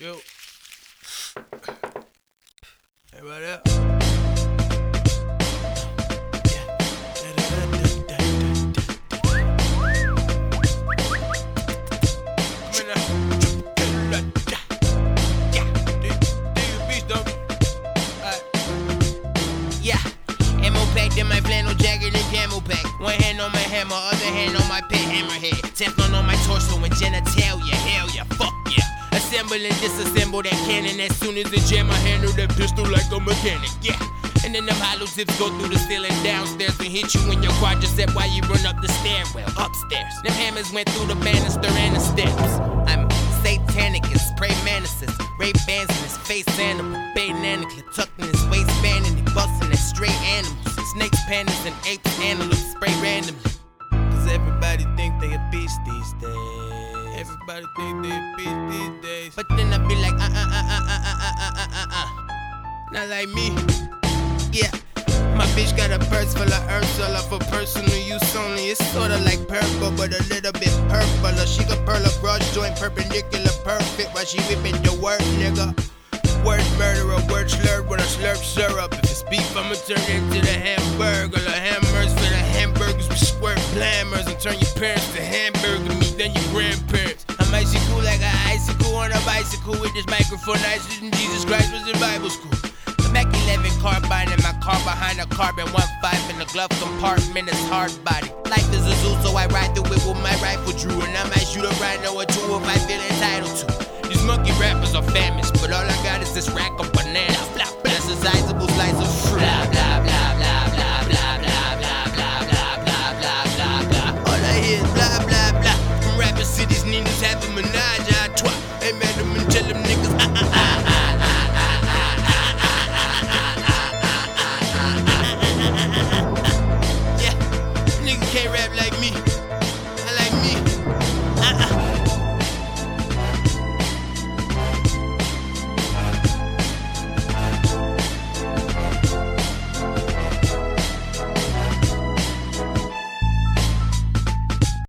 Yo. Everybody up? Pack. One hand on my hammer, other hand on my pet hammerhead. Teflon on my torso and genitalia. Assemble and disassemble that cannon as soon as it jam. I handle that pistol like a mechanic. Yeah. And then the hollow tips go through the ceiling downstairs and hit you in your quadricep while you run up the stairwell upstairs. Them hammers went through the banister and the steps. I'm satanicus, pray manicis, Ray-Bans in his face animal, banana clip tucked in his waistband and he bustin' at straight animals. Snakes, pandas, and apes, antelopes spray randomly. Cause everybody think they a beast these days. Everybody think they a beast these Not like me. Yeah. My bitch got a purse full of Ursula for personal use only. It's sorta like purple, but a little bit purple. She could pearl a broad joint perpendicular perfect while she whipping the word, nigga. Word murderer, word slurred when I slurp syrup. If it's beef, I'ma turn it into the hamburger. The hammers for the hamburgers, we squirt blammers and turn your parents to hamburger meat, then your grandparents. I'm cool like an icicle on a bicycle with this microphone nicer than Jesus Christ was in Bible school. 11 carbine in my car behind a carbon. One five in the glove compartment is hard body. Life is a zoo, so I ride through it with my rifle drew. And I might shoot a rhino or two if I feel entitled to. These monkey rappers are famished, but all I got is this rack of